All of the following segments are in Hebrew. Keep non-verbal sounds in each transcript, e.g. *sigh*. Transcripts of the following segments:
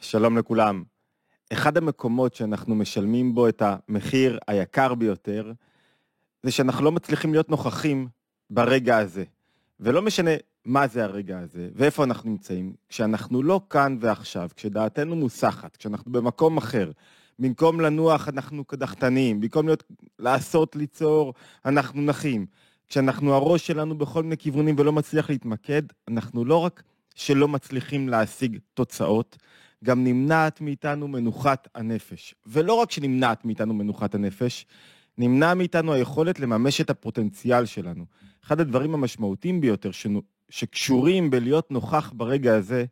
שלום לכולם. אחד המקומות שאנחנו משלמים בו את המחיר היקר ביותר, זה שאנחנו לא מצליחים להיות נוכחים ברגע הזה. ולא משנה מה זה הרגע הזה, ואיפה אנחנו נמצאים, כשאנחנו לא כאן ועכשיו, כשדעתנו מוסחת, כשאנחנו במקום אחר, במקום לנוח אנחנו קדחתניים, במקום להיות, לעשות, ליצור, אנחנו נחים. כשאנחנו הראש שלנו בכל מיני כיוונים ולא מצליח להתמקד, אנחנו לא רק שלא מצליחים להשיג תוצאות, גם נמנעת מאיתנו מנוחת הנפש. ולא רק שנמנעת מאיתנו מנוחת הנפש, נמנע מאיתנו היכולת לממש את הפוטנציאל שלנו. אחד הדברים המשמעותיים ביותר שנו, שקשורים בלהיות נוכח ברגע הזה,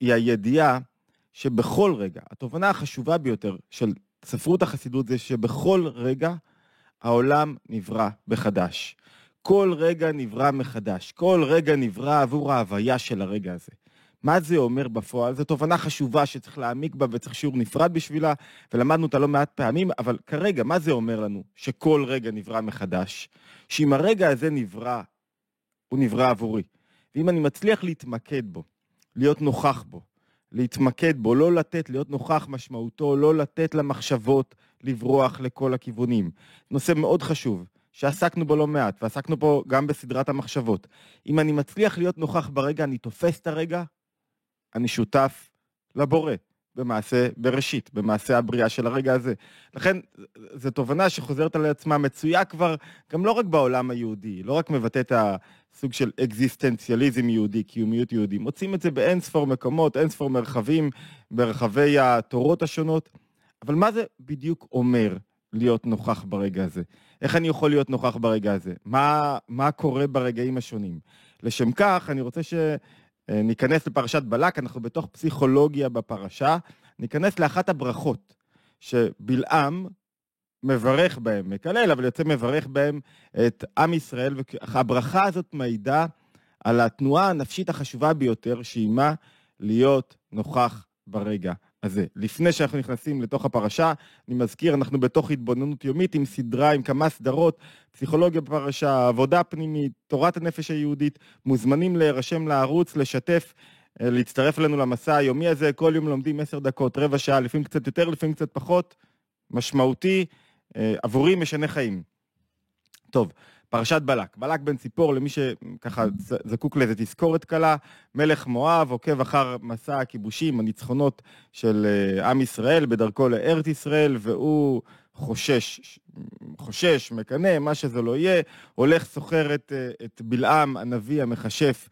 היא הידיעה שבכל רגע, התובנה החשובה ביותר של ספרות החסידות זה שבכל רגע העולם נברא בחדש. כל רגע נברא מחדש, כל רגע נברא עבור ההוויה של הרגע הזה. מה זה אומר בפועל? זו תובנה חשובה שצריך להעמיק בה וצריך שיעור נפרד בשבילה, ולמדנו אותה לא מעט פעמים, אבל כרגע, מה זה אומר לנו שכל רגע נברא מחדש? שאם הרגע הזה נברא, הוא נברא עבורי. ואם אני מצליח להתמקד בו, להיות נוכח בו, להתמקד בו, לא לתת, להיות נוכח משמעותו, לא לתת למחשבות לברוח לכל הכיוונים. נושא מאוד חשוב, שעסקנו בו לא מעט, ועסקנו פה גם בסדרת המחשבות. אם אני מצליח להיות נוכח ברגע, אני תופס את הרגע, אני שותף לבורא במעשה בראשית, במעשה הבריאה של הרגע הזה. לכן, זו תובנה שחוזרת על עצמה, מצויה כבר גם לא רק בעולם היהודי, לא רק מבטא את הסוג של אקזיסטנציאליזם יהודי, קיומיות יהודי, מוצאים את זה באין ספור מקומות, אין ספור מרחבים, ברחבי התורות השונות. אבל מה זה בדיוק אומר להיות נוכח ברגע הזה? איך אני יכול להיות נוכח ברגע הזה? מה, מה קורה ברגעים השונים? לשם כך, אני רוצה ש... אה, ניכנס לפרשת בלק, אנחנו בתוך פסיכולוגיה בפרשה, ניכנס לאחת הברכות שבלעם מברך בהם, מקלל, אבל יוצא מברך בהם את עם ישראל, והברכה הזאת מעידה על התנועה הנפשית החשובה ביותר, שהיא מה? להיות נוכח ברגע. הזה. לפני שאנחנו נכנסים לתוך הפרשה, אני מזכיר, אנחנו בתוך התבוננות יומית עם סדרה, עם כמה סדרות, פסיכולוגיה בפרשה, עבודה פנימית, תורת הנפש היהודית, מוזמנים להירשם לערוץ, לשתף, אה, להצטרף אלינו למסע היומי הזה, כל יום לומדים עשר דקות, רבע שעה, לפעמים קצת יותר, לפעמים קצת פחות, משמעותי, אה, עבורי משנה חיים. טוב, פרשת בלק. בלק בן ציפור, למי שככה זקוק לאיזה תזכורת קלה, מלך מואב, עוקב אחר מסע הכיבושים, הניצחונות של אה, עם ישראל בדרכו לארץ ישראל, והוא חושש, חושש, מקנא, מה שזה לא יהיה, הולך סוחר את, אה, את בלעם, הנביא המכשף,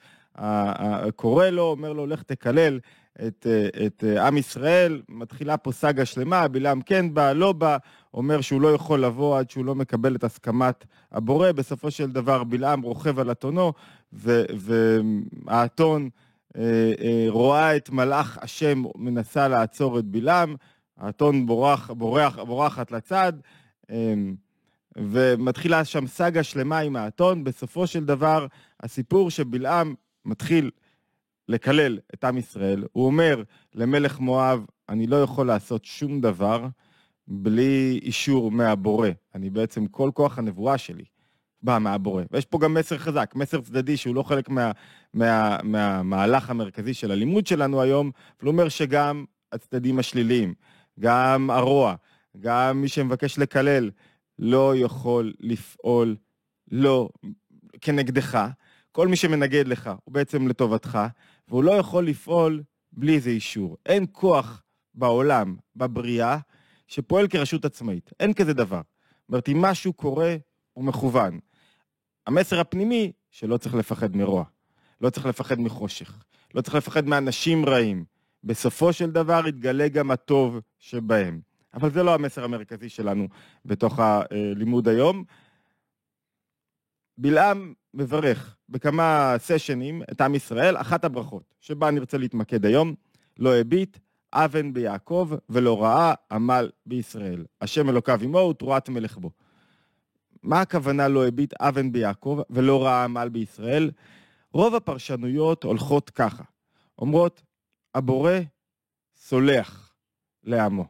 קורא לו, אומר לו, לך תקלל את, אה, את עם ישראל, מתחילה פה סאגה שלמה, בלעם כן בא, לא בא, אומר שהוא לא יכול לבוא עד שהוא לא מקבל את הסכמת הבורא. בסופו של דבר בלעם רוכב על אתונו, והאתון אה, אה, רואה את מלאך השם מנסה לעצור את בלעם, האתון בורח, בורח, בורחת לצד, אה, ומתחילה שם סאגה שלמה עם האתון. בסופו של דבר, הסיפור שבלעם מתחיל לקלל את עם ישראל, הוא אומר למלך מואב, אני לא יכול לעשות שום דבר, בלי אישור מהבורא. אני בעצם, כל כוח הנבואה שלי בא מהבורא. ויש פה גם מסר חזק, מסר צדדי שהוא לא חלק מה, מה, מהמהלך המרכזי של הלימוד שלנו היום, אבל הוא אומר שגם הצדדים השליליים, גם הרוע, גם מי שמבקש לקלל, לא יכול לפעול לא כנגדך. כל מי שמנגד לך הוא בעצם לטובתך, והוא לא יכול לפעול בלי איזה אישור. אין כוח בעולם, בבריאה, שפועל כרשות עצמאית. אין כזה דבר. זאת אומרת, אם משהו קורה, הוא מכוון. המסר הפנימי, שלא צריך לפחד מרוע. לא צריך לפחד מחושך. לא צריך לפחד מאנשים רעים. בסופו של דבר יתגלה גם הטוב שבהם. אבל זה לא המסר המרכזי שלנו בתוך הלימוד היום. בלעם מברך בכמה סשנים את עם ישראל, אחת הברכות שבה אני רוצה להתמקד היום, לא הביט, אבן ביעקב ולא ראה עמל בישראל. השם אלוקיו עמו ותרועת מלך בו. מה הכוונה לא הביט אבן ביעקב ולא ראה עמל בישראל? רוב הפרשנויות הולכות ככה, אומרות, הבורא סולח לעמו.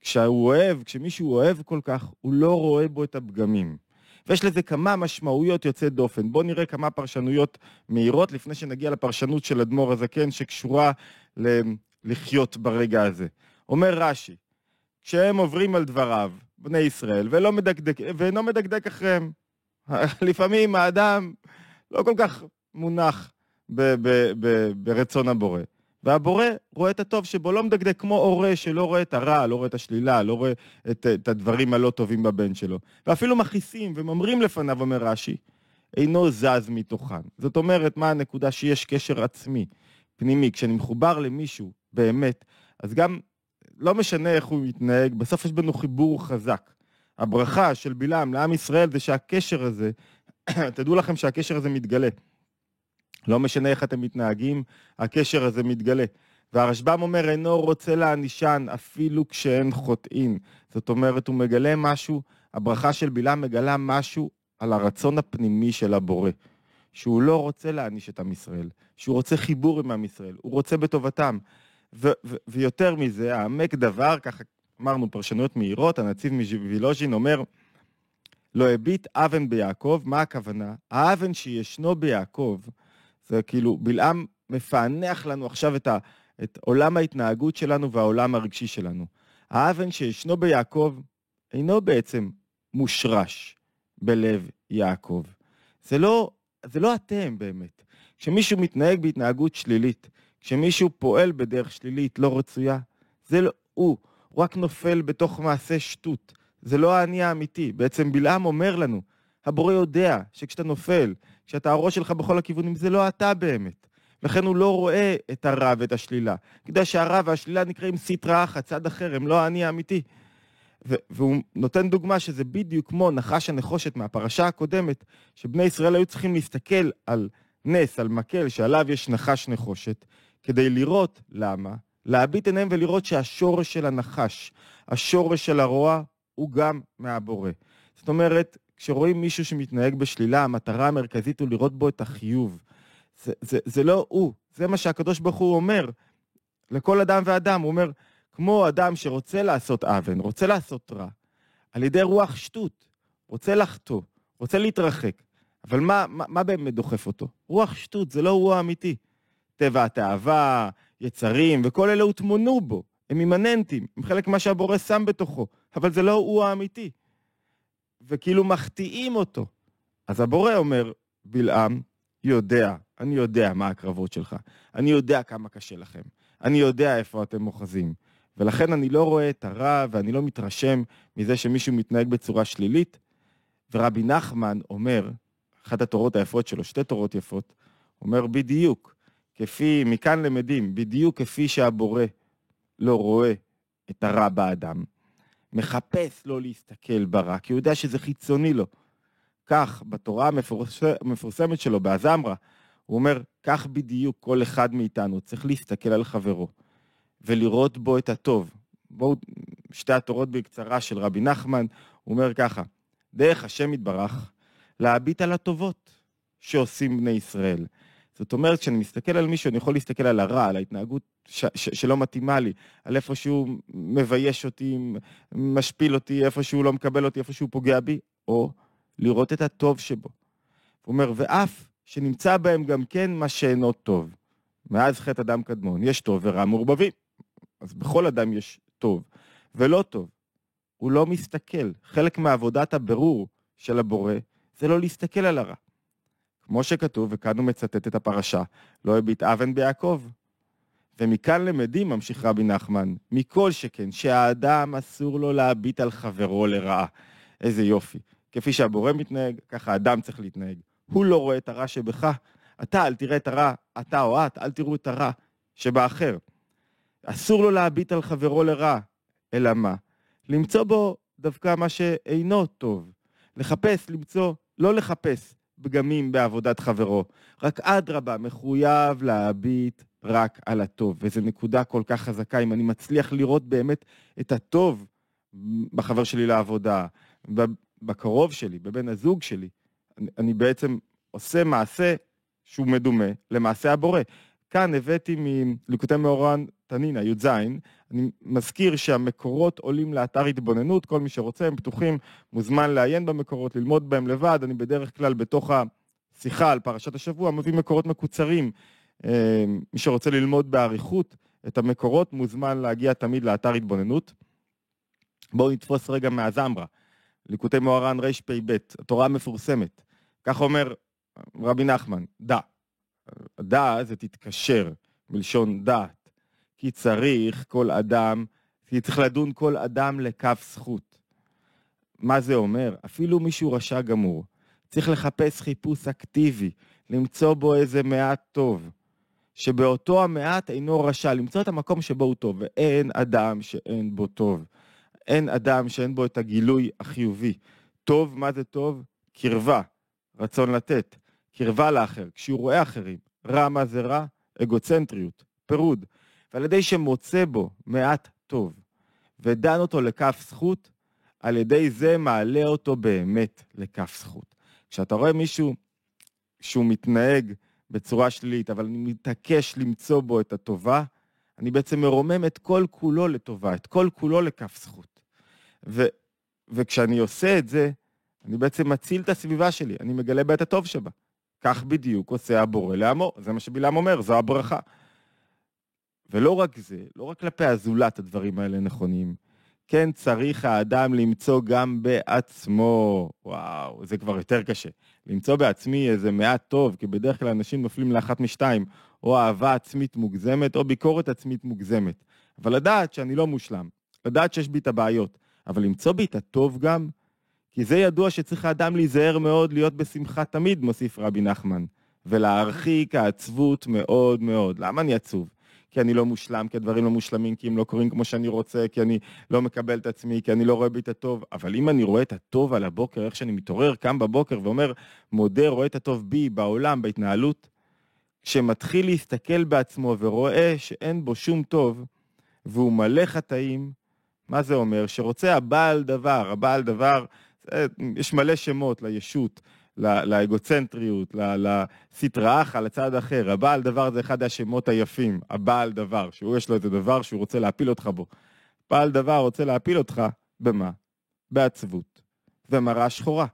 כשהוא אוהב, כשמישהו אוהב כל כך, הוא לא רואה בו את הפגמים. ויש לזה כמה משמעויות יוצאת דופן. בואו נראה כמה פרשנויות מהירות לפני שנגיע לפרשנות של אדמו"ר הזקן שקשורה לחיות ברגע הזה. אומר רש"י, כשהם עוברים על דבריו, בני ישראל, ולא מדקדק, ואינו מדקדק אחריהם. *laughs* לפעמים האדם לא כל כך מונח ב, ב, ב, ברצון הבורא. והבורא רואה את הטוב שבו, לא מדקדק כמו הורה שלא רואה את הרע, לא רואה את השלילה, לא רואה את, את הדברים הלא טובים בבן שלו. ואפילו מכעיסים וממרים לפניו, אומר רש"י, אינו זז מתוכן. זאת אומרת, מה הנקודה? שיש קשר עצמי, פנימי. כשאני מחובר למישהו, באמת, אז גם לא משנה איך הוא מתנהג, בסוף יש בנו חיבור חזק. הברכה של בלעם לעם ישראל זה שהקשר הזה, *coughs* תדעו לכם שהקשר הזה מתגלה. לא משנה איך אתם מתנהגים, הקשר הזה מתגלה. והרשב"ם אומר, אינו רוצה להענישן אפילו כשאין חוטאים. זאת אומרת, הוא מגלה משהו, הברכה של בלעם מגלה משהו על הרצון הפנימי של הבורא. שהוא לא רוצה להעניש את עם ישראל, שהוא רוצה חיבור עם עם ישראל, הוא רוצה בטובתם. ו- ו- ויותר מזה, העמק דבר, ככה אמרנו פרשנויות מהירות, הנציב מווילוז'ין אומר, לא הביט אבן ביעקב, מה הכוונה? האבן שישנו ביעקב, זה כאילו, בלעם מפענח לנו עכשיו את, ה, את עולם ההתנהגות שלנו והעולם הרגשי שלנו. האבן שישנו ביעקב אינו בעצם מושרש בלב יעקב. זה לא, זה לא אתם באמת. כשמישהו מתנהג בהתנהגות שלילית, כשמישהו פועל בדרך שלילית, לא רצויה, זה לא הוא, הוא רק נופל בתוך מעשה שטות. זה לא האני האמיתי. בעצם בלעם אומר לנו, הבורא יודע שכשאתה נופל, כשאתה הראש שלך בכל הכיוונים, זה לא אתה באמת. לכן הוא לא רואה את הרע ואת השלילה. אתה יודע שהרע והשלילה נקראים סטרה אחת, צד אחר, הם לא האני האמיתי. והוא נותן דוגמה שזה בדיוק כמו נחש הנחושת מהפרשה הקודמת, שבני ישראל היו צריכים להסתכל על נס, על מקל, שעליו יש נחש נחושת, כדי לראות למה, להביט עיניהם ולראות שהשורש של הנחש, השורש של הרוע, הוא גם מהבורא. זאת אומרת, כשרואים מישהו שמתנהג בשלילה, המטרה המרכזית הוא לראות בו את החיוב. זה, זה, זה לא הוא, זה מה שהקדוש ברוך הוא אומר לכל אדם ואדם. הוא אומר, כמו אדם שרוצה לעשות אבן, רוצה לעשות רע, על ידי רוח שטות, רוצה לחטוא, רוצה להתרחק, אבל מה, מה, מה באמת דוחף אותו? רוח שטות, זה לא הוא האמיתי. טבע התאווה, יצרים, וכל אלה הוטמנו בו, הם אימננטים, הם חלק ממה שהבורא שם בתוכו, אבל זה לא הוא האמיתי. וכאילו מחטיאים אותו. אז הבורא אומר, בלעם, יודע, אני יודע מה הקרבות שלך, אני יודע כמה קשה לכם, אני יודע איפה אתם אוחזים, ולכן אני לא רואה את הרע ואני לא מתרשם מזה שמישהו מתנהג בצורה שלילית. ורבי נחמן אומר, אחת התורות היפות שלו, שתי תורות יפות, אומר בדיוק, כפי, מכאן למדים, בדיוק כפי שהבורא לא רואה את הרע באדם, מחפש לא להסתכל ברע, כי הוא יודע שזה חיצוני לו. כך, בתורה המפורס... המפורסמת שלו, באזמרה, הוא אומר, כך בדיוק כל אחד מאיתנו צריך להסתכל על חברו ולראות בו את הטוב. בואו, שתי התורות בקצרה של רבי נחמן, הוא אומר ככה, דרך השם יתברך, להביט על הטובות שעושים בני ישראל. זאת אומרת, כשאני מסתכל על מישהו, אני יכול להסתכל על הרע, על ההתנהגות ש- ש- שלא מתאימה לי, על איפה שהוא מבייש אותי, משפיל אותי, איפה שהוא לא מקבל אותי, איפה שהוא פוגע בי, או לראות את הטוב שבו. הוא אומר, ואף שנמצא בהם גם כן מה שאינו טוב. מאז חטא אדם קדמון, יש טוב ורע מעורבבים. אז בכל אדם יש טוב ולא טוב. הוא לא מסתכל. חלק מעבודת הבירור של הבורא זה לא להסתכל על הרע. כמו שכתוב, וכאן הוא מצטט את הפרשה, לא הביט אבן ביעקב. ומכאן למדים, ממשיך רבי נחמן, מכל שכן, שהאדם אסור לו להביט על חברו לרעה. איזה יופי. כפי שהבורא מתנהג, ככה האדם צריך להתנהג. הוא לא רואה את הרע שבך, אתה אל תראה את הרע, אתה או את, אל תראו את הרע שבאחר. אסור לו להביט על חברו לרע, אלא מה? למצוא בו דווקא מה שאינו טוב. לחפש, למצוא, לא לחפש פגמים בעבודת חברו. רק אדרבה, מחויב להביט רק על הטוב. וזו נקודה כל כך חזקה, אם אני מצליח לראות באמת את הטוב בחבר שלי לעבודה, בקרוב שלי, בבן הזוג שלי, אני, אני בעצם עושה מעשה שהוא מדומה למעשה הבורא. כאן הבאתי מליקוטי מאורן תנינא, י"ז, אני מזכיר שהמקורות עולים לאתר התבוננות, כל מי שרוצה, הם פתוחים, מוזמן לעיין במקורות, ללמוד בהם לבד, אני בדרך כלל בתוך השיחה על פרשת השבוע מביא מקורות מקוצרים, אה, מי שרוצה ללמוד באריכות את המקורות, מוזמן להגיע תמיד לאתר התבוננות. בואו נתפוס רגע מהזמרה, ליקוטי מוהר"ן רפ"ב, התורה המפורסמת. כך אומר רבי נחמן, דע. דע זה תתקשר, מלשון דעת. כי צריך כל אדם, כי צריך לדון כל אדם לכף זכות. מה זה אומר? אפילו מישהו רשע גמור, צריך לחפש חיפוש אקטיבי, למצוא בו איזה מעט טוב, שבאותו המעט אינו רשע, למצוא את המקום שבו הוא טוב, ואין אדם שאין בו טוב. אין אדם שאין בו את הגילוי החיובי. טוב, מה זה טוב? קרבה, רצון לתת, קרבה לאחר, כשהוא רואה אחרים. רע, מה זה רע? אגוצנטריות, פירוד. ועל ידי שמוצא בו מעט טוב, ודן אותו לכף זכות, על ידי זה מעלה אותו באמת לכף זכות. כשאתה רואה מישהו שהוא מתנהג בצורה שלילית, אבל אני מתעקש למצוא בו את הטובה, אני בעצם מרומם את כל כולו לטובה, את כל כולו לכף זכות. ו, וכשאני עושה את זה, אני בעצם מציל את הסביבה שלי, אני מגלה בה את הטוב שבה. כך בדיוק עושה הבורא לעמו, זה מה שבלעם אומר, זו הברכה. ולא רק זה, לא רק כלפי הזולת הדברים האלה נכונים, כן צריך האדם למצוא גם בעצמו. וואו, זה כבר יותר קשה. למצוא בעצמי איזה מעט טוב, כי בדרך כלל אנשים נופלים לאחת משתיים, או אהבה עצמית מוגזמת, או ביקורת עצמית מוגזמת. אבל לדעת שאני לא מושלם, לדעת שיש בי את הבעיות, אבל למצוא בי את הטוב גם, כי זה ידוע שצריך האדם להיזהר מאוד להיות בשמחה תמיד, מוסיף רבי נחמן, ולהרחיק העצבות מאוד מאוד. למה אני עצוב? כי אני לא מושלם, כי הדברים לא מושלמים, כי הם לא קורים כמו שאני רוצה, כי אני לא מקבל את עצמי, כי אני לא רואה בי את הטוב. אבל אם אני רואה את הטוב על הבוקר, איך שאני מתעורר, קם בבוקר ואומר, מודה, רואה את הטוב בי, בעולם, בהתנהלות, כשמתחיל להסתכל בעצמו ורואה שאין בו שום טוב, והוא מלא חטאים, מה זה אומר? שרוצה הבעל דבר, הבעל דבר, יש מלא שמות לישות, לאגוצנטריות, לסטרא אחא, לצד אחר. הבעל דבר זה אחד השמות היפים, הבעל דבר, שהוא יש לו איזה דבר שהוא רוצה להפיל אותך בו. בעל דבר רוצה להפיל אותך, במה? בעצבות ומראה שחורה.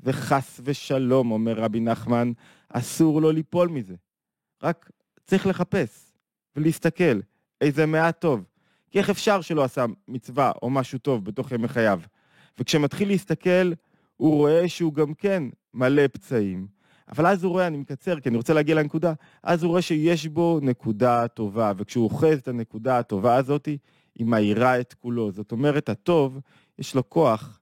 וחס ושלום, אומר רבי נחמן, אסור לו ליפול מזה. רק צריך לחפש ולהסתכל איזה מעט טוב. כי איך אפשר שלא עשה מצווה או משהו טוב בתוך ימי חייו? וכשמתחיל להסתכל, הוא רואה שהוא גם כן מלא פצעים. אבל אז הוא רואה, אני מקצר כי אני רוצה להגיע לנקודה, אז הוא רואה שיש בו נקודה טובה, וכשהוא אוחז את הנקודה הטובה הזאת, היא מאירה את כולו. זאת אומרת, הטוב, יש לו כוח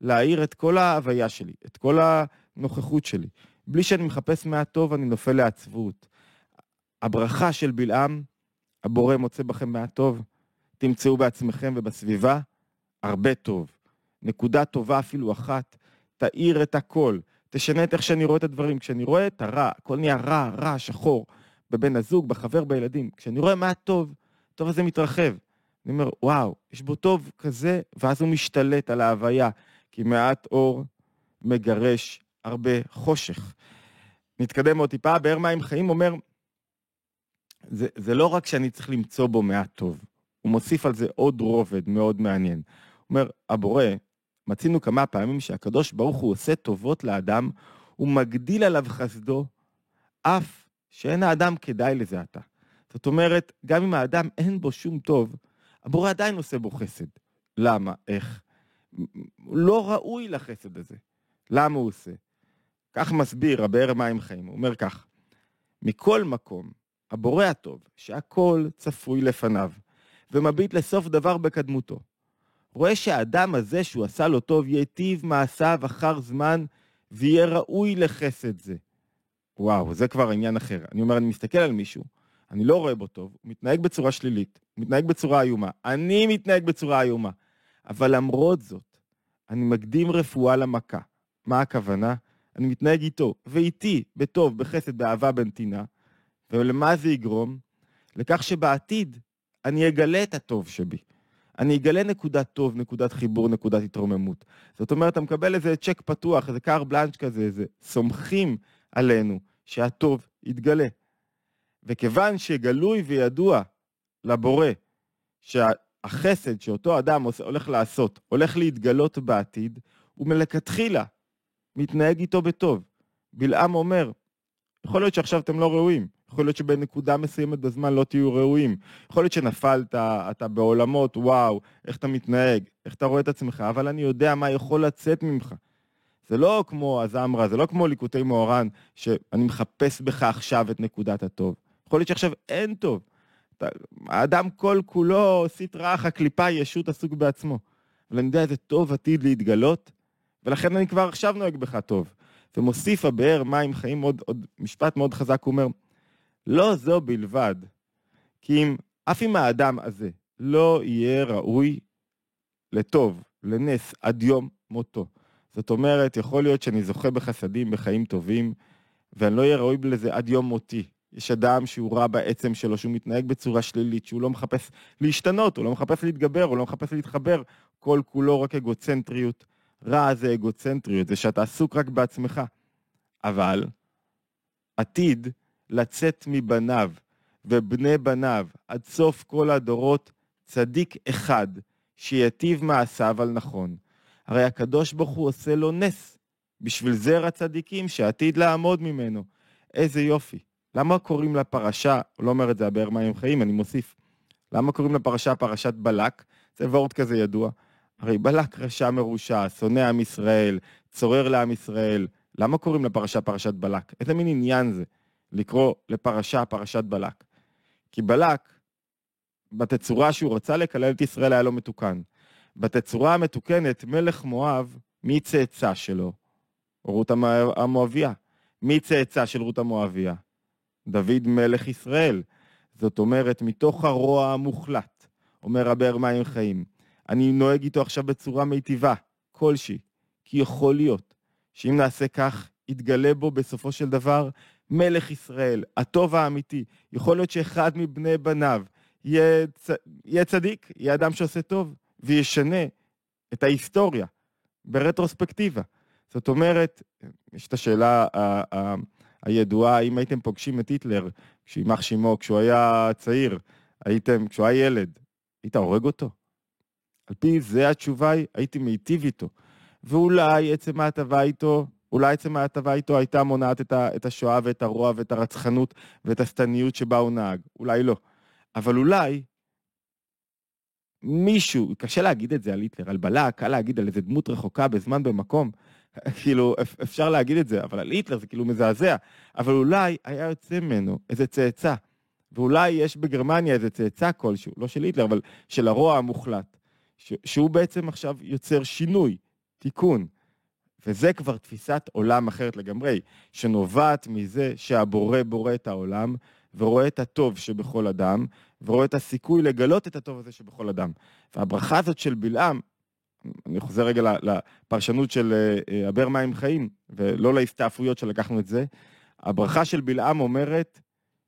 להאיר את כל ההוויה שלי, את כל הנוכחות שלי. בלי שאני מחפש מהטוב, אני נופל לעצבות. הברכה של בלעם, הבורא מוצא בכם מהטוב, תמצאו בעצמכם ובסביבה הרבה טוב. נקודה טובה אפילו אחת, תאיר את הכל, תשנה את איך שאני רואה את הדברים. כשאני רואה את הרע, הכל נהיה רע, רע, שחור, בבן הזוג, בחבר, בילדים. כשאני רואה מה טוב, טוב הזה מתרחב. אני אומר, וואו, יש בו טוב כזה, ואז הוא משתלט על ההוויה, כי מעט אור מגרש הרבה חושך. נתקדם עוד טיפה, באר מים חיים אומר, זה, זה לא רק שאני צריך למצוא בו מעט טוב, הוא מוסיף על זה עוד רובד מאוד מעניין. הוא אומר, הבורא מצינו כמה פעמים שהקדוש ברוך הוא עושה טובות לאדם, הוא מגדיל עליו חסדו, אף שאין האדם כדאי לזה עתה. זאת אומרת, גם אם האדם אין בו שום טוב, הבורא עדיין עושה בו חסד. למה? איך? לא ראוי לחסד הזה. למה הוא עושה? כך מסביר הבאר מים חיים, הוא אומר כך, מכל מקום, הבורא הטוב, שהכל צפוי לפניו, ומביט לסוף דבר בקדמותו, רואה שהאדם הזה שהוא עשה לו טוב ייטיב מעשיו אחר זמן ויהיה ראוי לחסד זה. וואו, זה כבר עניין אחר. אני אומר, אני מסתכל על מישהו, אני לא רואה בו טוב, הוא מתנהג בצורה שלילית, הוא מתנהג בצורה איומה, אני מתנהג בצורה איומה. אבל למרות זאת, אני מקדים רפואה למכה. מה הכוונה? אני מתנהג איתו, ואיתי, בטוב, בחסד, באהבה, בנתינה. ולמה זה יגרום? לכך שבעתיד אני אגלה את הטוב שבי. אני אגלה נקודת טוב, נקודת חיבור, נקודת התרוממות. זאת אומרת, אתה מקבל איזה צ'ק פתוח, איזה קר בלאנץ' כזה, איזה סומכים עלינו שהטוב יתגלה. וכיוון שגלוי וידוע לבורא שהחסד שאותו אדם הולך לעשות, הולך להתגלות בעתיד, הוא מלכתחילה מתנהג איתו בטוב. בלעם אומר, יכול להיות שעכשיו אתם לא ראויים, יכול להיות שבנקודה מסוימת בזמן לא תהיו ראויים. יכול להיות שנפלת, אתה בעולמות, וואו, איך אתה מתנהג, איך אתה רואה את עצמך, אבל אני יודע מה יכול לצאת ממך. זה לא כמו הזמרה, זה לא כמו ליקוטי מוהר"ן, שאני מחפש בך עכשיו את נקודת הטוב. יכול להיות שעכשיו אין טוב. האדם כל כולו סטרא אחא קליפה ישות עסוק בעצמו. אבל אני יודע איזה טוב עתיד להתגלות, ולכן אני כבר עכשיו נוהג בך טוב. ומוסיף הבאר מים חיים עוד, עוד משפט מאוד חזק, הוא אומר, לא זו בלבד, כי אם אף אם האדם הזה לא יהיה ראוי לטוב, לנס, עד יום מותו. זאת אומרת, יכול להיות שאני זוכה בחסדים, בחיים טובים, ואני לא אהיה ראוי לזה עד יום מותי. יש אדם שהוא רע בעצם שלו, שהוא מתנהג בצורה שלילית, שהוא לא מחפש להשתנות, הוא לא מחפש להתגבר, הוא לא מחפש להתחבר, כל כולו רק אגוצנטריות. רע זה אגוצנטריות, זה שאתה עסוק רק בעצמך. אבל עתיד לצאת מבניו ובני בניו עד סוף כל הדורות צדיק אחד שיטיב מעשיו על נכון. הרי הקדוש ברוך הוא עושה לו נס בשביל זרע צדיקים שעתיד לעמוד ממנו. איזה יופי. למה קוראים לפרשה, לא אומר את זה הבאר מים חיים, אני מוסיף. למה קוראים לפרשה פרשת בלק? זה וורט כזה ידוע. הרי בלק רשע מרושע, שונא עם ישראל, צורר לעם ישראל. למה קוראים לפרשה פרשת בלק? איזה מין עניין זה לקרוא לפרשה פרשת בלק? כי בלק, בתצורה שהוא רצה לקלל את ישראל היה לא מתוקן. בתצורה המתוקנת, מלך מואב, מי צאצא שלו? רות המואביה. מי צאצא של רות המואביה? דוד מלך ישראל. זאת אומרת, מתוך הרוע המוחלט, אומר רבי מים חיים, אני נוהג איתו עכשיו בצורה מיטיבה, כלשהי, כי יכול להיות שאם נעשה כך, יתגלה בו בסופו של דבר מלך ישראל, הטוב האמיתי. יכול להיות שאחד מבני בניו יהיה, צ... יהיה צדיק, יהיה אדם שעושה טוב, וישנה את ההיסטוריה ברטרוספקטיבה. זאת אומרת, יש את השאלה הידועה, האם הייתם פוגשים את היטלר, יימח שמו, כשהוא היה צעיר, הייתם, כשהוא היה ילד, היית הורג אותו? על פי זה התשובה היא, הייתי מיטיב איתו. ואולי עצם ההטבה איתו, אולי עצם ההטבה איתו הייתה מונעת את, ה, את השואה ואת הרוע ואת הרצחנות ואת השטניות שבה הוא נהג. אולי לא. אבל אולי מישהו, קשה להגיד את זה על היטלר, על בלק, קל להגיד על איזה דמות רחוקה בזמן במקום, *laughs* כאילו, אפשר להגיד את זה, אבל על היטלר זה כאילו מזעזע. אבל אולי היה יוצא ממנו איזה צאצא, ואולי יש בגרמניה איזה צאצא כלשהו, לא של היטלר, אבל של הרוע המוחלט, שהוא בעצם עכשיו יוצר שינוי, תיקון. וזה כבר תפיסת עולם אחרת לגמרי, שנובעת מזה שהבורא בורא את העולם, ורואה את הטוב שבכל אדם, ורואה את הסיכוי לגלות את הטוב הזה שבכל אדם. והברכה הזאת של בלעם, אני חוזר רגע לפרשנות של אבר אה, מים חיים, ולא להסתעפויות שלקחנו את זה, הברכה של בלעם אומרת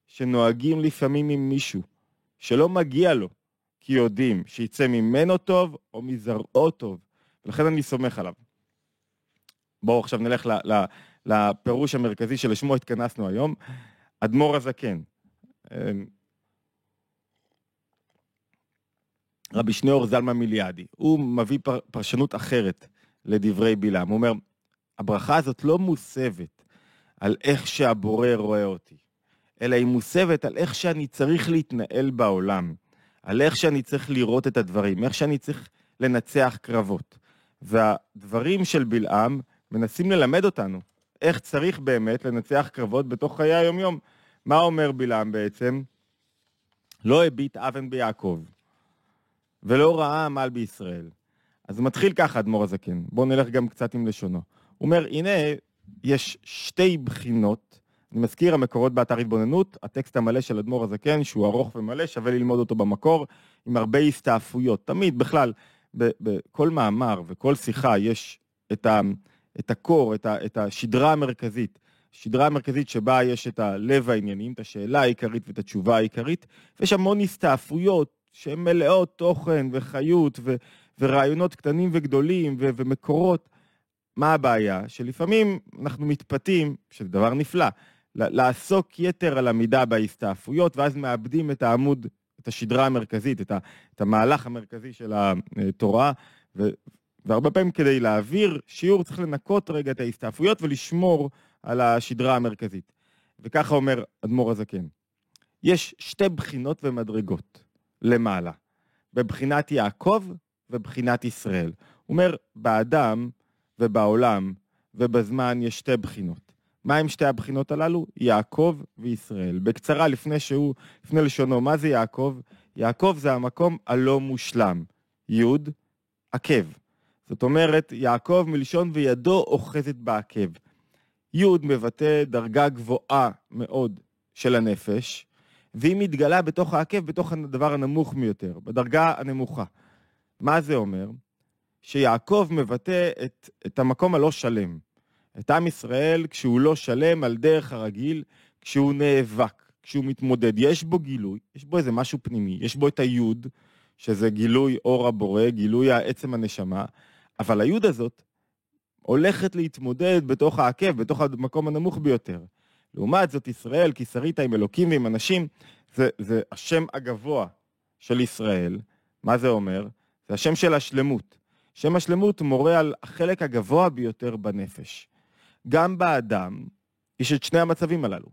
שנוהגים לפעמים עם מישהו שלא מגיע לו, כי יודעים שיצא ממנו טוב או מזרעו טוב, ולכן אני סומך עליו. בואו עכשיו נלך לפירוש המרכזי שלשמו התכנסנו היום, אדמו"ר הזקן. אמ, רבי שניאור זלמן מיליאדי, הוא מביא פר, פרשנות אחרת לדברי בלעם. הוא אומר, הברכה הזאת לא מוסבת על איך שהבורא רואה אותי, אלא היא מוסבת על איך שאני צריך להתנהל בעולם, על איך שאני צריך לראות את הדברים, איך שאני צריך לנצח קרבות. והדברים של בלעם מנסים ללמד אותנו איך צריך באמת לנצח קרבות בתוך חיי היומיום. מה אומר בלעם בעצם? לא הביט אבן ביעקב, ולא ראה עמל בישראל. אז מתחיל ככה אדמו"ר הזקן, בואו נלך גם קצת עם לשונו. הוא אומר, הנה, יש שתי בחינות, אני מזכיר, המקורות באתר התבוננות, הטקסט המלא של אדמו"ר הזקן, שהוא ארוך ומלא, שווה ללמוד אותו במקור, עם הרבה הסתעפויות. תמיד, בכלל, בכל מאמר וכל שיחה יש את, ה, את הקור, את, ה, את השדרה המרכזית. שדרה המרכזית שבה יש את הלב העניינים, את השאלה העיקרית ואת התשובה העיקרית, ויש המון הסתעפויות שהן מלאות תוכן וחיות ו- ורעיונות קטנים וגדולים ו- ומקורות. מה הבעיה? שלפעמים אנחנו מתפתים, שזה דבר נפלא, לעסוק יתר על המידה בהסתעפויות, ואז מאבדים את העמוד, את השדרה המרכזית, את, ה- את המהלך המרכזי של התורה, ו- והרבה פעמים כדי להעביר שיעור צריך לנקות רגע את ההסתעפויות ולשמור על השדרה המרכזית. וככה אומר אדמו"ר הזקן. יש שתי בחינות ומדרגות למעלה, בבחינת יעקב ובחינת ישראל. הוא אומר, באדם ובעולם ובזמן יש שתי בחינות. מה הם שתי הבחינות הללו? יעקב וישראל. בקצרה, לפני שהוא, לפני לשונו, מה זה יעקב? יעקב זה המקום הלא מושלם. י' עקב. זאת אומרת, יעקב מלשון וידו אוחזת בעקב. י' מבטא דרגה גבוהה מאוד של הנפש, והיא מתגלה בתוך העקב, בתוך הדבר הנמוך מיותר, בדרגה הנמוכה. מה זה אומר? שיעקב מבטא את, את המקום הלא שלם. את עם ישראל כשהוא לא שלם על דרך הרגיל, כשהוא נאבק, כשהוא מתמודד. יש בו גילוי, יש בו איזה משהו פנימי, יש בו את היוד, שזה גילוי אור הבורא, גילוי עצם הנשמה, אבל היוד הזאת הולכת להתמודד בתוך העקב, בתוך המקום הנמוך ביותר. לעומת זאת, ישראל, כי שרית עם אלוקים ועם אנשים, זה, זה השם הגבוה של ישראל. מה זה אומר? זה השם של השלמות. שם השלמות מורה על החלק הגבוה ביותר בנפש. גם באדם יש את שני המצבים הללו.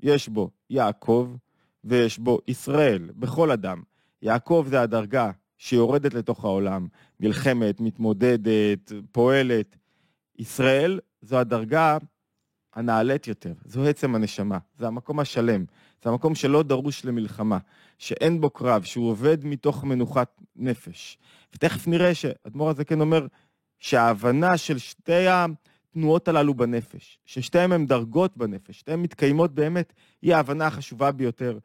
יש בו יעקב ויש בו ישראל, בכל אדם. יעקב זה הדרגה שיורדת לתוך העולם, נלחמת, מתמודדת, פועלת. ישראל זו הדרגה הנעלית יותר, זו עצם הנשמה, זה המקום השלם, זה המקום שלא דרוש למלחמה, שאין בו קרב, שהוא עובד מתוך מנוחת נפש. ותכף נראה שאדמו"ר הזקן אומר שההבנה של שתי התנועות הללו בנפש, ששתיהן הן דרגות בנפש, שתיהן מתקיימות באמת, היא ההבנה החשובה ביותר.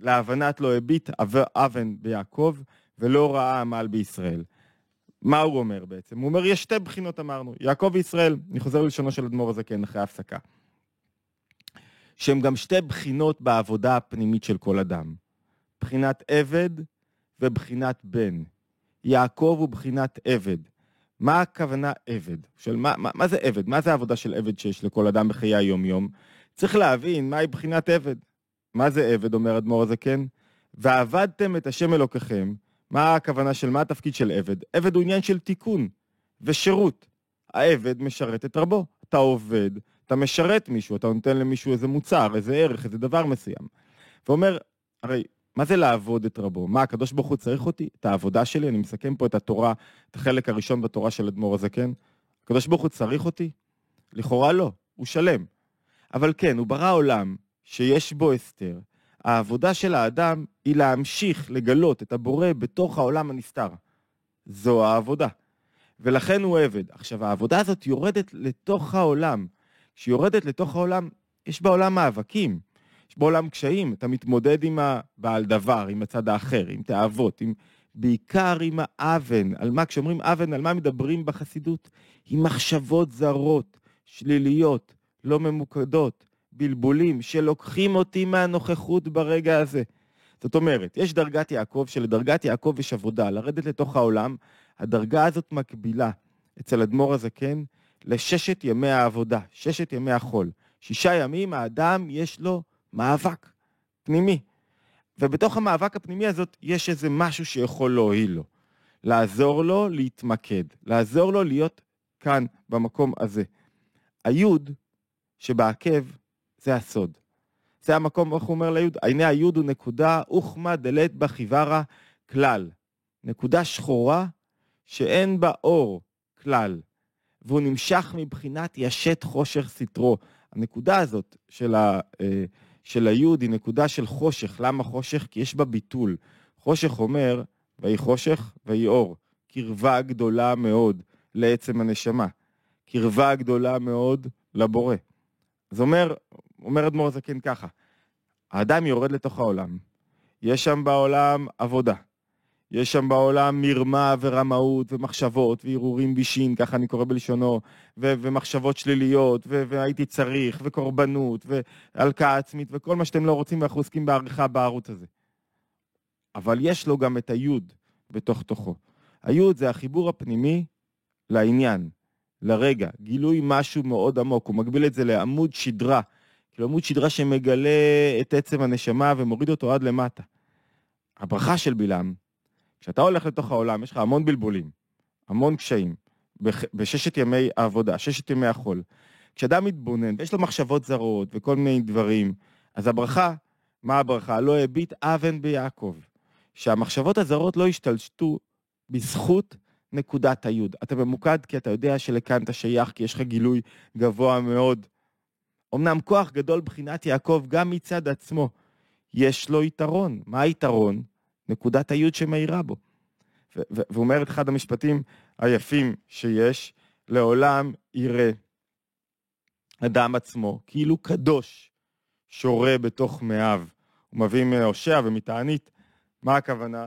להבנת לא הביט אבן ביעקב ולא ראה עמל בישראל. מה הוא אומר בעצם? הוא אומר, יש שתי בחינות אמרנו, יעקב וישראל, אני חוזר ללשונו של אדמו"ר הזקן אחרי ההפסקה, שהם גם שתי בחינות בעבודה הפנימית של כל אדם. בחינת עבד ובחינת בן. יעקב הוא בחינת עבד. מה הכוונה עבד? של מה, מה, מה זה עבד? מה זה העבודה של עבד שיש לכל אדם בחיי היום-יום? צריך להבין מהי בחינת עבד. מה זה עבד, אומר אדמו"ר הזקן? ועבדתם את השם אלוקיכם. מה הכוונה של מה התפקיד של עבד? עבד הוא עניין של תיקון ושירות. העבד משרת את רבו. אתה עובד, אתה משרת מישהו, אתה נותן למישהו איזה מוצר, איזה ערך, איזה דבר מסוים. ואומר, הרי מה זה לעבוד את רבו? מה, הקדוש ברוך הוא צריך אותי? את העבודה שלי? אני מסכם פה את התורה, את החלק הראשון בתורה של אדמו"ר הזקן. הקדוש ברוך הוא צריך אותי? לכאורה לא, הוא שלם. אבל כן, הוא ברא עולם שיש בו הסתר. העבודה של האדם היא להמשיך לגלות את הבורא בתוך העולם הנסתר. זו העבודה. ולכן הוא עבד. עכשיו, העבודה הזאת יורדת לתוך העולם. כשהיא יורדת לתוך העולם, יש בעולם מאבקים. יש בעולם קשיים, אתה מתמודד עם הבעל דבר, עם הצד האחר, עם תאוות, עם... בעיקר עם האוון. על מה, כשאומרים אוון, על מה מדברים בחסידות? עם מחשבות זרות, שליליות, לא ממוקדות, בלבולים, שלוקחים אותי מהנוכחות ברגע הזה. זאת אומרת, יש דרגת יעקב, שלדרגת יעקב יש עבודה, לרדת לתוך העולם, הדרגה הזאת מקבילה אצל אדמו"ר הזקן לששת ימי העבודה, ששת ימי החול. שישה ימים האדם יש לו מאבק פנימי. ובתוך המאבק הפנימי הזאת יש איזה משהו שיכול להועיל לו. לעזור לו להתמקד, לעזור לו להיות כאן, במקום הזה. היוד שבעקב זה הסוד. זה המקום, איך הוא אומר ליוד? עיני היוד הוא נקודה אוכמה דלת בחיוורה כלל. נקודה שחורה שאין בה אור כלל. והוא נמשך מבחינת ישת חושך סטרו. הנקודה הזאת של, ה, אה, של היוד היא נקודה של חושך. למה חושך? כי יש בה ביטול. חושך אומר, ויהי חושך ויהי אור. קרבה גדולה מאוד לעצם הנשמה. קרבה גדולה מאוד לבורא. אז אומר, אומר אדמו"ר הזקן ככה, האדם יורד לתוך העולם, יש שם בעולם עבודה, יש שם בעולם מרמה ורמאות ומחשבות והרהורים בישין, ככה אני קורא בלשונו, ו- ומחשבות שליליות, ו- והייתי צריך, וקורבנות, והלקאה עצמית, וכל מה שאתם לא רוצים, ואנחנו עוסקים בעריכה בערוץ הזה. אבל יש לו גם את היוד בתוך תוכו. היוד זה החיבור הפנימי לעניין, לרגע, גילוי משהו מאוד עמוק, הוא מגביל את זה לעמוד שדרה, כאילו עמוד שדרה שמגלה את עצם הנשמה ומוריד אותו עד למטה. הברכה של בלעם, כשאתה הולך לתוך העולם, יש לך המון בלבולים, המון קשיים, בששת ימי העבודה, ששת ימי החול. כשאדם מתבונן ויש לו מחשבות זרות וכל מיני דברים, אז הברכה, מה הברכה? לא הביט אבן ביעקב. שהמחשבות הזרות לא ישתלטו בזכות נקודת היוד. אתה ממוקד כי אתה יודע שלכאן אתה שייך, כי יש לך גילוי גבוה מאוד. אמנם כוח גדול בחינת יעקב גם מצד עצמו, יש לו יתרון. מה היתרון? נקודת היוד שמאירה בו. והוא אומר את אחד המשפטים היפים שיש, לעולם יראה אדם עצמו כאילו קדוש שורה בתוך מאיו. הוא מביא מהושע ומתענית, מה הכוונה?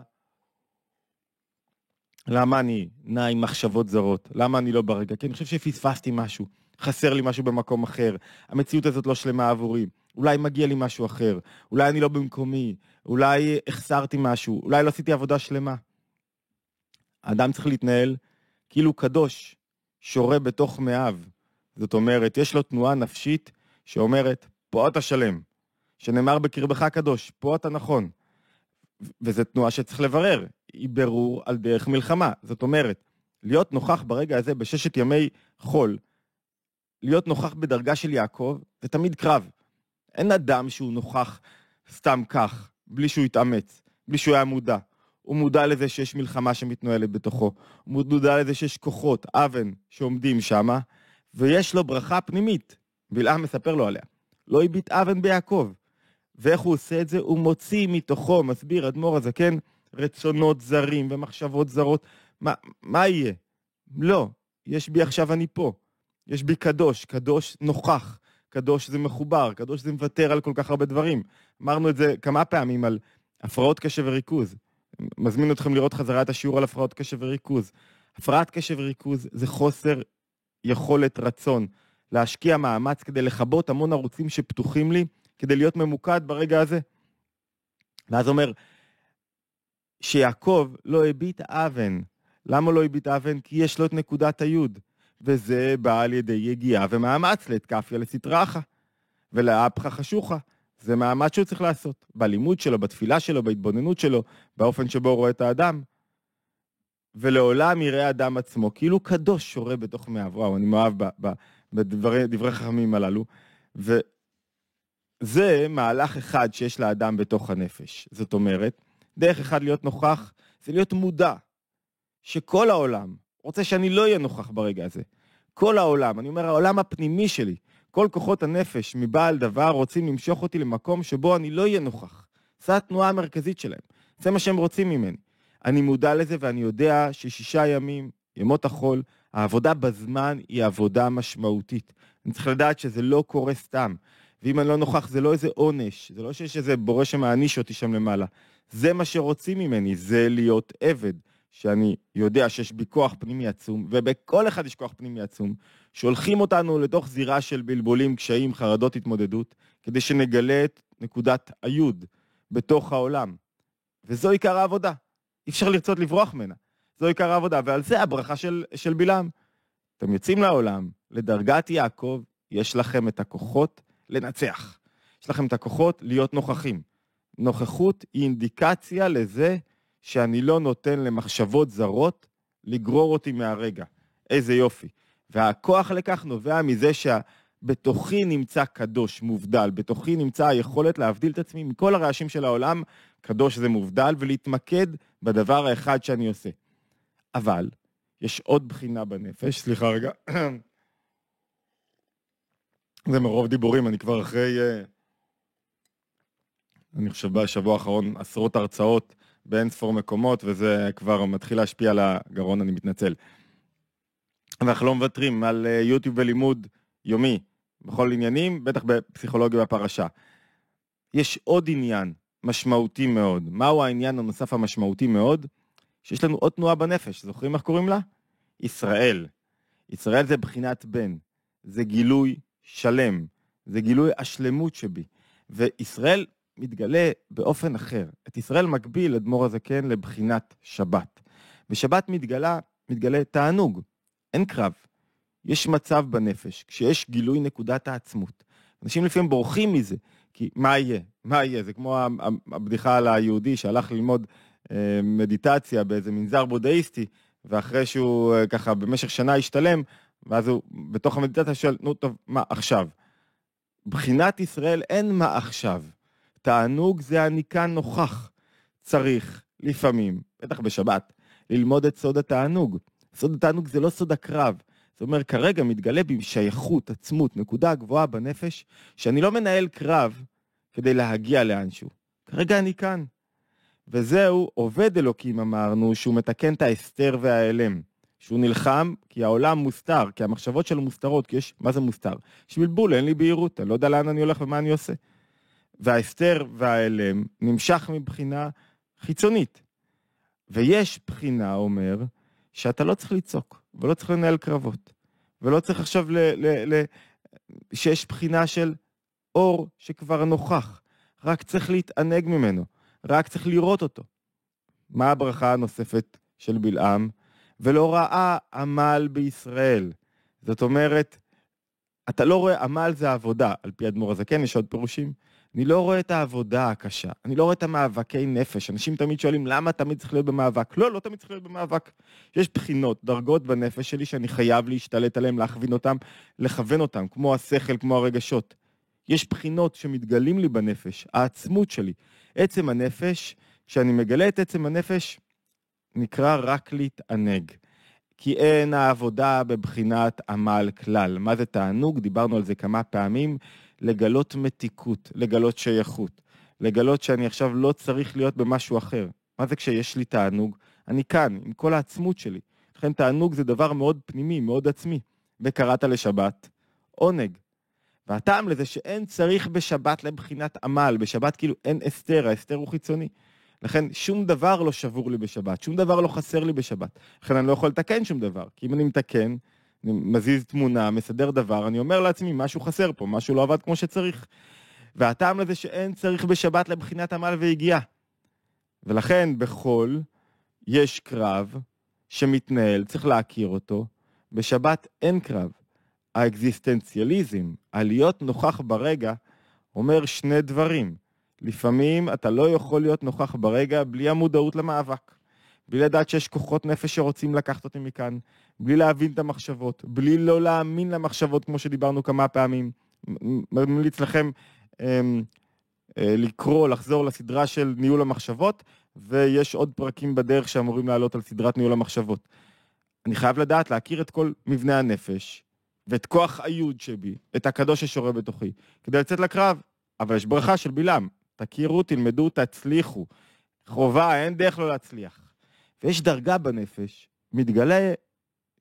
למה אני נע עם מחשבות זרות? למה אני לא ברגע? כי אני חושב שפספסתי משהו, חסר לי משהו במקום אחר, המציאות הזאת לא שלמה עבורי, אולי מגיע לי משהו אחר, אולי אני לא במקומי, אולי החסרתי משהו, אולי לא עשיתי עבודה שלמה. האדם צריך להתנהל כאילו קדוש, שורה בתוך מאיו. זאת אומרת, יש לו תנועה נפשית שאומרת, פה אתה שלם, שנאמר בקרבך קדוש, פה אתה נכון. וזו תנועה שצריך לברר, היא ברור על דרך מלחמה. זאת אומרת, להיות נוכח ברגע הזה בששת ימי חול, להיות נוכח בדרגה של יעקב, זה תמיד קרב. אין אדם שהוא נוכח סתם כך, בלי שהוא יתאמץ, בלי שהוא היה מודע. הוא מודע לזה שיש מלחמה שמתנהלת בתוכו, הוא מודע לזה שיש כוחות, אבן, שעומדים שמה, ויש לו ברכה פנימית. בלעם מספר לו עליה. לא הביט אבן ביעקב. ואיך הוא עושה את זה? הוא מוציא מתוכו, מסביר אדמו"ר הזקן, רצונות זרים ומחשבות זרות. מה, מה יהיה? לא, יש בי עכשיו אני פה. יש בי קדוש, קדוש נוכח, קדוש זה מחובר, קדוש זה מוותר על כל כך הרבה דברים. אמרנו את זה כמה פעמים על הפרעות קשב וריכוז. מזמין אתכם לראות חזרה את השיעור על הפרעות קשב וריכוז. הפרעת קשב וריכוז זה חוסר יכולת רצון להשקיע מאמץ כדי לכבות המון ערוצים שפתוחים לי, כדי להיות ממוקד ברגע הזה. ואז אומר, שיעקב לא הביט אבן. למה לא הביט אבן? כי יש לו את נקודת היוד. וזה בא על ידי יגיעה ומאמץ לאתקפיה לסטראחה ולאפחה חשוכה. זה מאמץ שהוא צריך לעשות, בלימוד שלו, בתפילה שלו, בהתבוננות שלו, באופן שבו הוא רואה את האדם. ולעולם יראה אדם עצמו כאילו קדוש שורה בתוך מאיו. וואו, אני מאוהב בדברי חכמים הללו. וזה מהלך אחד שיש לאדם בתוך הנפש. זאת אומרת, דרך אחד להיות נוכח זה להיות מודע שכל העולם רוצה שאני לא אהיה נוכח ברגע הזה. כל העולם, אני אומר העולם הפנימי שלי, כל כוחות הנפש מבעל דבר רוצים למשוך אותי למקום שבו אני לא אהיה נוכח. זו התנועה המרכזית שלהם. זה מה שהם רוצים ממני. אני מודע לזה ואני יודע ששישה ימים, ימות החול, העבודה בזמן היא עבודה משמעותית. אני צריך לדעת שזה לא קורה סתם. ואם אני לא נוכח זה לא איזה עונש, זה לא שיש איזה בורא שמעניש אותי שם למעלה. זה מה שרוצים ממני, זה להיות עבד. שאני יודע שיש בי כוח פנימי עצום, ובכל אחד יש כוח פנימי עצום, שולחים אותנו לתוך זירה של בלבולים, קשיים, חרדות, התמודדות, כדי שנגלה את נקודת היוד בתוך העולם. וזו עיקר העבודה. אי אפשר לרצות לברוח ממנה. זו עיקר העבודה, ועל זה הברכה של, של בלעם. אתם יוצאים לעולם, לדרגת יעקב, יש לכם את הכוחות לנצח. יש לכם את הכוחות להיות נוכחים. נוכחות היא אינדיקציה לזה שאני לא נותן למחשבות זרות לגרור אותי מהרגע. איזה יופי. והכוח לכך נובע מזה שבתוכי נמצא קדוש, מובדל, בתוכי נמצא היכולת להבדיל את עצמי מכל הרעשים של העולם, קדוש זה מובדל, ולהתמקד בדבר האחד שאני עושה. אבל, יש עוד בחינה בנפש, סליחה רגע, זה מרוב דיבורים, אני כבר אחרי, אה, אני חושב בשבוע האחרון, עשרות הרצאות באין ספור מקומות, וזה כבר מתחיל להשפיע על הגרון, אני מתנצל. ואנחנו לא מוותרים על אה, יוטיוב ולימוד יומי בכל עניינים, בטח בפסיכולוגיה בפרשה. יש עוד עניין משמעותי מאוד. מהו העניין הנוסף המשמעותי מאוד? שיש לנו עוד תנועה בנפש, זוכרים איך קוראים לה? ישראל. ישראל זה בחינת בן, זה גילוי שלם, זה גילוי השלמות שבי. וישראל מתגלה באופן אחר. את ישראל מקביל אדמו"ר הזקן לבחינת שבת. בשבת מתגלה, מתגלה תענוג, אין קרב. יש מצב בנפש, כשיש גילוי נקודת העצמות. אנשים לפעמים בורחים מזה, כי מה יהיה? מה יהיה? זה כמו הבדיחה על היהודי שהלך ללמוד אה, מדיטציה באיזה מנזר בודהיסטי, ואחרי שהוא אה, ככה במשך שנה השתלם, ואז הוא בתוך המדיטציה שואל, נו טוב, מה עכשיו? בחינת ישראל אין מה עכשיו. תענוג זה אני כאן נוכח. צריך, לפעמים, בטח בשבת, ללמוד את סוד התענוג. סוד התענוג זה לא סוד הקרב. זאת אומרת, כרגע מתגלה בי שייכות, עצמות, נקודה גבוהה בנפש, שאני לא מנהל קרב כדי להגיע לאנשהו. כרגע אני כאן. וזהו, עובד אלוקים אמרנו, שהוא מתקן את ההסתר וההלם. שהוא נלחם כי העולם מוסתר, כי המחשבות שלו מוסתרות, כי יש, מה זה מוסתר? יש בלבול, אין לי בהירות, אני לא יודע לאן אני הולך ומה אני עושה. וההסתר וההלם נמשך מבחינה חיצונית. ויש בחינה, אומר, שאתה לא צריך לצעוק, ולא צריך לנהל קרבות, ולא צריך עכשיו ל... ל, ל שיש בחינה של אור שכבר נוכח, רק צריך להתענג ממנו, רק צריך לראות אותו. מה הברכה הנוספת של בלעם? ולא ראה עמל בישראל. זאת אומרת, אתה לא רואה, עמל זה עבודה, על פי אדמו"ר הזקן, יש עוד פירושים. אני לא רואה את העבודה הקשה, אני לא רואה את המאבקי נפש. אנשים תמיד שואלים, למה תמיד צריך להיות במאבק? לא, לא תמיד צריך להיות במאבק. יש בחינות, דרגות בנפש שלי שאני חייב להשתלט עליהן, להכווין אותן, לכוון אותן, כמו השכל, כמו הרגשות. יש בחינות שמתגלים לי בנפש, העצמות שלי. עצם הנפש, כשאני מגלה את עצם הנפש, נקרא רק להתענג. כי אין העבודה בבחינת עמל כלל. מה זה תענוג? דיברנו על זה כמה פעמים. לגלות מתיקות, לגלות שייכות, לגלות שאני עכשיו לא צריך להיות במשהו אחר. מה זה כשיש לי תענוג? אני כאן, עם כל העצמות שלי. לכן תענוג זה דבר מאוד פנימי, מאוד עצמי. וקראת לשבת, עונג. והטעם לזה שאין צריך בשבת לבחינת עמל, בשבת כאילו אין אסתר, האסתר הוא חיצוני. לכן שום דבר לא שבור לי בשבת, שום דבר לא חסר לי בשבת. לכן אני לא יכול לתקן שום דבר, כי אם אני מתקן, מזיז תמונה, מסדר דבר, אני אומר לעצמי, משהו חסר פה, משהו לא עבד כמו שצריך. והטעם לזה שאין צריך בשבת לבחינת עמל והגיעה. ולכן בחול יש קרב שמתנהל, צריך להכיר אותו. בשבת אין קרב. האקזיסטנציאליזם, הלהיות נוכח ברגע, אומר שני דברים. לפעמים אתה לא יכול להיות נוכח ברגע בלי המודעות למאבק. בלי לדעת שיש כוחות נפש שרוצים לקחת אותי מכאן, בלי להבין את המחשבות, בלי לא להאמין למחשבות, כמו שדיברנו כמה פעמים. ממליץ לכם אמ, אה, לקרוא, לחזור לסדרה של ניהול המחשבות, ויש עוד פרקים בדרך שאמורים לעלות על סדרת ניהול המחשבות. אני חייב לדעת, להכיר את כל מבנה הנפש, ואת כוח היוד שבי, את הקדוש ששורה בתוכי, כדי לצאת לקרב. אבל יש ברכה של בלעם, תכירו, תלמדו, תצליחו. חובה, אין דרך לא להצליח. ויש דרגה בנפש, מתגלה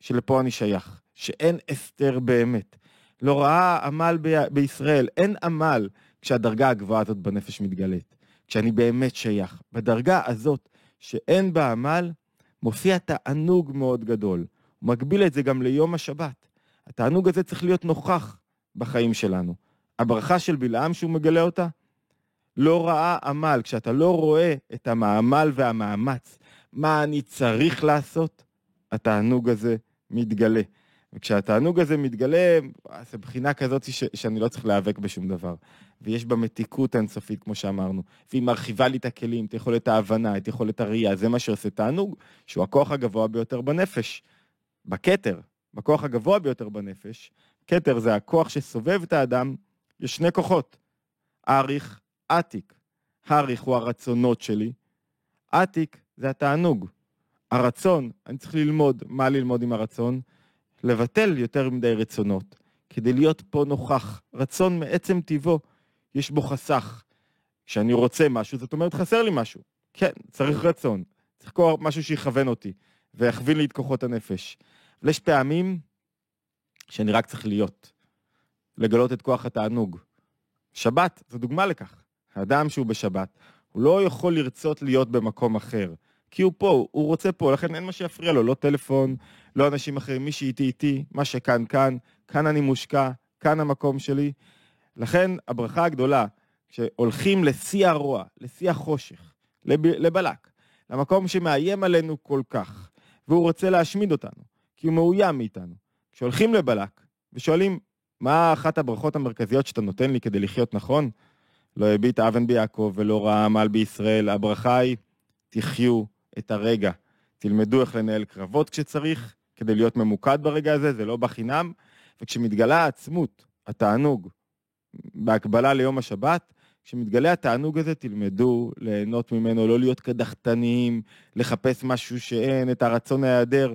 שלפה אני שייך, שאין אסתר באמת. לא ראה עמל ב- בישראל, אין עמל כשהדרגה הגבוהה הזאת בנפש מתגלית, כשאני באמת שייך. בדרגה הזאת, שאין בה עמל, מופיע תענוג מאוד גדול. הוא מגביל את זה גם ליום השבת. התענוג הזה צריך להיות נוכח בחיים שלנו. הברכה של בלעם שהוא מגלה אותה, לא ראה עמל. כשאתה לא רואה את המעמל והמאמץ, מה אני צריך לעשות, התענוג הזה מתגלה. וכשהתענוג הזה מתגלה, זו בחינה כזאת ש- שאני לא צריך להיאבק בשום דבר. ויש בה מתיקות אינסופית, כמו שאמרנו. והיא מרחיבה לי את הכלים, את יכולת ההבנה, את יכולת הראייה. זה מה שעושה תענוג, שהוא הכוח הגבוה ביותר בנפש. בכתר, בכוח הגבוה ביותר בנפש. כתר זה הכוח שסובב את האדם, יש שני כוחות. אריך, עתיק. אריך הוא הרצונות שלי, עתיק זה התענוג. הרצון, אני צריך ללמוד, מה ללמוד עם הרצון? לבטל יותר מדי רצונות, כדי להיות פה נוכח. רצון מעצם טיבו, יש בו חסך. כשאני רוצה משהו, זאת אומרת חסר לי משהו. כן, צריך רצון. צריך כל משהו שיכוון אותי, ויכווין לי את כוחות הנפש. אבל יש פעמים שאני רק צריך להיות. לגלות את כוח התענוג. שבת זו דוגמה לכך. האדם שהוא בשבת, הוא לא יכול לרצות להיות במקום אחר. כי הוא פה, הוא רוצה פה, לכן אין מה שיפריע לו, לא טלפון, לא אנשים אחרים, מי שאיתי איתי, מה שכאן כאן, כאן אני מושקע, כאן המקום שלי. לכן הברכה הגדולה, כשהולכים לשיא הרוע, לשיא החושך, לב, לבלק, למקום שמאיים עלינו כל כך, והוא רוצה להשמיד אותנו, כי הוא מאוים מאיתנו. כשהולכים לבלק ושואלים, מה אחת הברכות המרכזיות שאתה נותן לי כדי לחיות נכון? לא הביט אבן ביעקב ולא ראה עמל בישראל. הברכה היא, תחיו את הרגע. תלמדו איך לנהל קרבות כשצריך, כדי להיות ממוקד ברגע הזה, זה לא בחינם. וכשמתגלה העצמות, התענוג, בהקבלה ליום השבת, כשמתגלה התענוג הזה, תלמדו ליהנות ממנו, לא להיות קדחתניים, לחפש משהו שאין, את הרצון ההיעדר.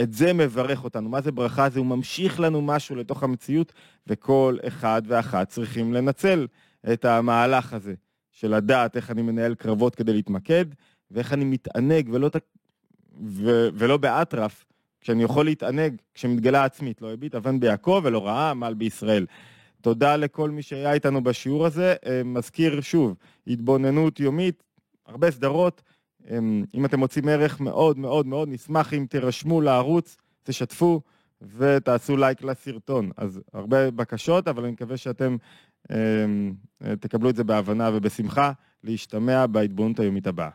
את זה מברך אותנו. מה זה ברכה? זה הוא ממשיך לנו משהו לתוך המציאות, וכל אחד ואחת צריכים לנצל את המהלך הזה של לדעת איך אני מנהל קרבות כדי להתמקד, ואיך אני מתענג ולא, ת... ו... ולא באטרף, כשאני יכול להתענג כשמתגלה עצמית, לא הביט אבן ביעקב ולא רעה מעל בישראל. תודה לכל מי שהיה איתנו בשיעור הזה. אה, מזכיר שוב, התבוננות יומית, הרבה סדרות. אה, אם אתם מוצאים ערך מאוד מאוד מאוד, נשמח אם תירשמו לערוץ, תשתפו ותעשו לייק לסרטון. אז הרבה בקשות, אבל אני מקווה שאתם אה, תקבלו את זה בהבנה ובשמחה להשתמע בהתבוננות היומית הבאה.